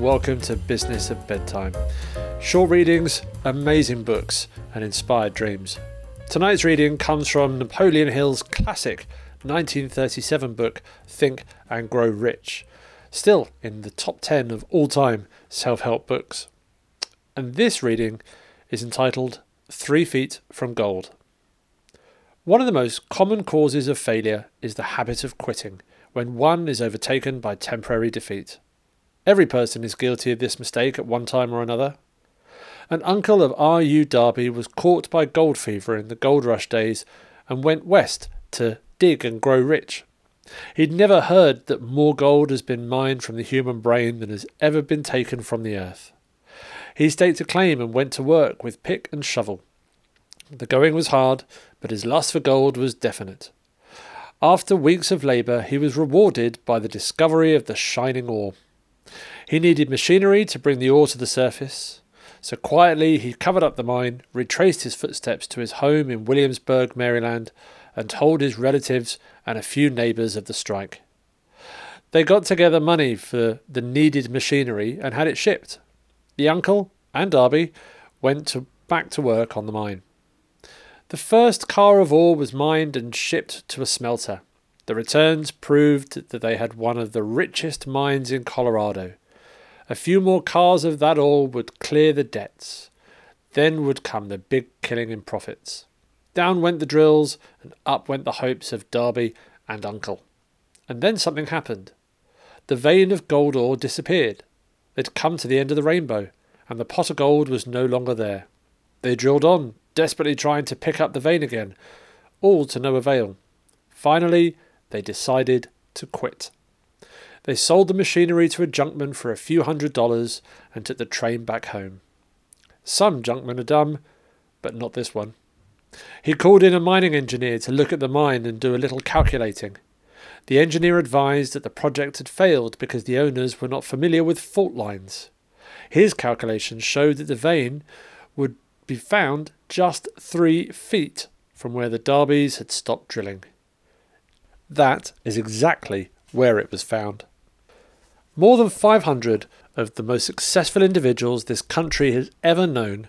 welcome to Business at Bedtime. Short readings, amazing books, and inspired dreams. Tonight's reading comes from Napoleon Hill's classic 1937 book, Think and Grow Rich, still in the top 10 of all time self help books. And this reading is entitled Three Feet from Gold. One of the most common causes of failure is the habit of quitting when one is overtaken by temporary defeat. Every person is guilty of this mistake at one time or another. An uncle of R.U. Darby was caught by gold fever in the gold rush days and went west to dig and grow rich. He'd never heard that more gold has been mined from the human brain than has ever been taken from the earth. He staked a claim and went to work with pick and shovel. The going was hard, but his lust for gold was definite. After weeks of labour, he was rewarded by the discovery of the shining ore. He needed machinery to bring the ore to the surface, so quietly he covered up the mine, retraced his footsteps to his home in Williamsburg, Maryland, and told his relatives and a few neighbours of the strike. They got together money for the needed machinery and had it shipped. The uncle and Darby went to, back to work on the mine. The first car of ore was mined and shipped to a smelter. The returns proved that they had one of the richest mines in Colorado. A few more cars of that ore would clear the debts. Then would come the big killing in profits. Down went the drills, and up went the hopes of Darby and Uncle. And then something happened. The vein of gold ore disappeared. They'd come to the end of the rainbow, and the pot of gold was no longer there. They drilled on, desperately trying to pick up the vein again, all to no avail. Finally, they decided to quit. They sold the machinery to a junkman for a few hundred dollars and took the train back home. Some junkmen are dumb, but not this one. He called in a mining engineer to look at the mine and do a little calculating. The engineer advised that the project had failed because the owners were not familiar with fault lines. His calculations showed that the vein would be found just three feet from where the Darbys had stopped drilling. That is exactly where it was found. More than 500 of the most successful individuals this country has ever known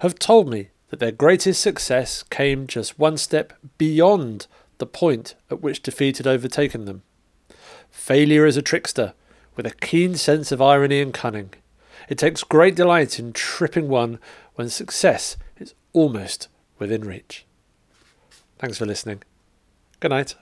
have told me that their greatest success came just one step beyond the point at which defeat had overtaken them. Failure is a trickster with a keen sense of irony and cunning. It takes great delight in tripping one when success is almost within reach. Thanks for listening. Good night.